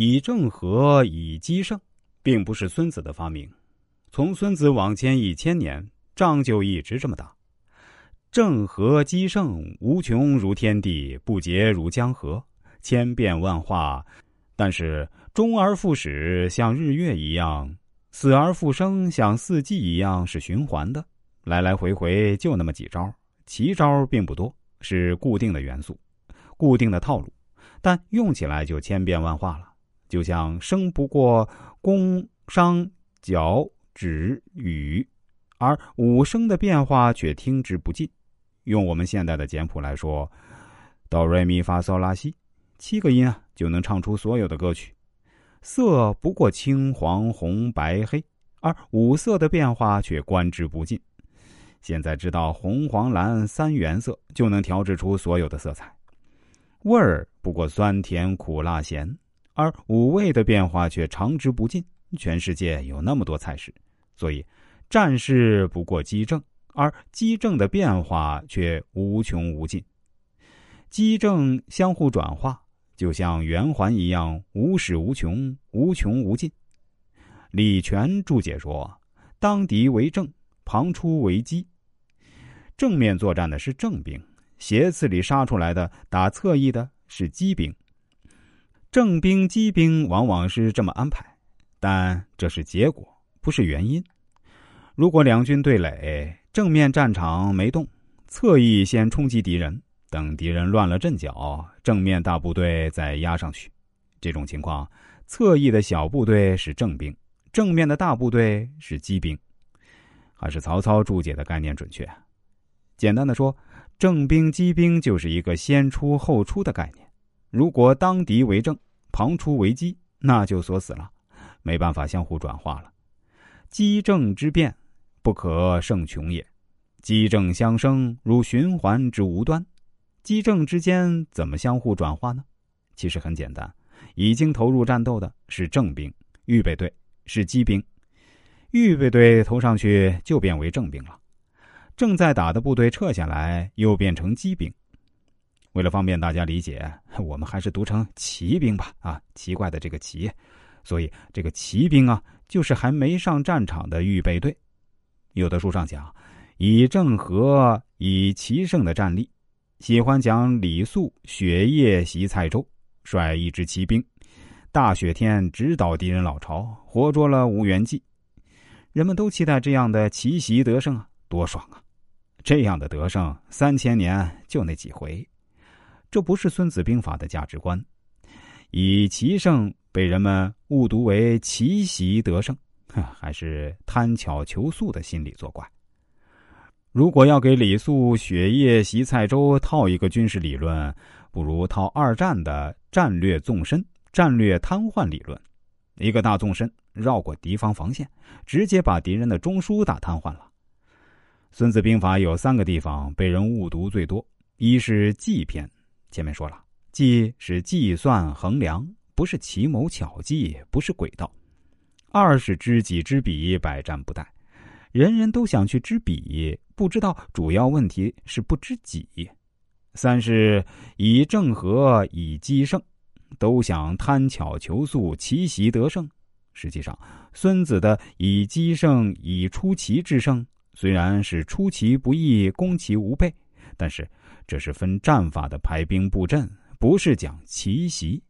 以正和，以奇胜，并不是孙子的发明。从孙子往前一千年，仗就一直这么打。正和奇胜，无穷如天地，不竭如江河，千变万化。但是终而复始，像日月一样；死而复生，像四季一样，是循环的。来来回回就那么几招，奇招并不多，是固定的元素，固定的套路，但用起来就千变万化了。就像生不过宫、商、角、徵、羽，而五声的变化却听之不尽。用我们现代的简谱来说，哆瑞咪发嗦拉西，七个音啊就能唱出所有的歌曲。色不过青、黄、红、白、黑，而五色的变化却观之不尽。现在知道红、黄、蓝三原色，就能调制出所有的色彩。味儿不过酸、甜、苦、辣、咸，而五味的变化却长之不尽。全世界有那么多菜式，所以战事不过机正，而机正的变化却无穷无尽。机正相互转化，就像圆环一样，无始无穷，无穷无尽。李全注解说：“当敌为正。”旁出为机，正面作战的是正兵，斜刺里杀出来的打侧翼的是机兵。正兵、机兵往往是这么安排，但这是结果，不是原因。如果两军对垒，正面战场没动，侧翼先冲击敌人，等敌人乱了阵脚，正面大部队再压上去。这种情况，侧翼的小部队是正兵，正面的大部队是机兵。还是曹操注解的概念准确。简单的说，正兵、机兵就是一个先出后出的概念。如果当敌为正，旁出为机，那就锁死了，没办法相互转化了。机正之变，不可胜穷也。机正相生，如循环之无端。机正之间怎么相互转化呢？其实很简单，已经投入战斗的是正兵，预备队是机兵。预备队投上去就变为正兵了，正在打的部队撤下来又变成机兵。为了方便大家理解，我们还是读成骑兵吧。啊，奇怪的这个骑，所以这个骑兵啊，就是还没上战场的预备队。有的书上讲以正和以奇胜的战例，喜欢讲李肃雪夜袭蔡州，率一支骑兵，大雪天直捣敌人老巢，活捉了吴元济。人们都期待这样的奇袭得胜啊，多爽啊！这样的得胜，三千年就那几回，这不是《孙子兵法》的价值观。以奇胜被人们误读为奇袭得胜，还是贪巧求速的心理作怪。如果要给李肃雪夜袭蔡州套一个军事理论，不如套二战的战略纵深、战略瘫痪理论。一个大纵深。绕过敌方防线，直接把敌人的中枢打瘫痪了。《孙子兵法》有三个地方被人误读最多：一是计篇，前面说了，计是计算衡量，不是奇谋巧计，不是诡道；二是知己知彼，百战不殆，人人都想去知彼，不知道主要问题是不知己；三是以正和，以奇胜，都想贪巧求速，奇袭得胜。实际上，孙子的以奇胜、以出奇制胜，虽然是出其不意、攻其无备，但是这是分战法的排兵布阵，不是讲奇袭。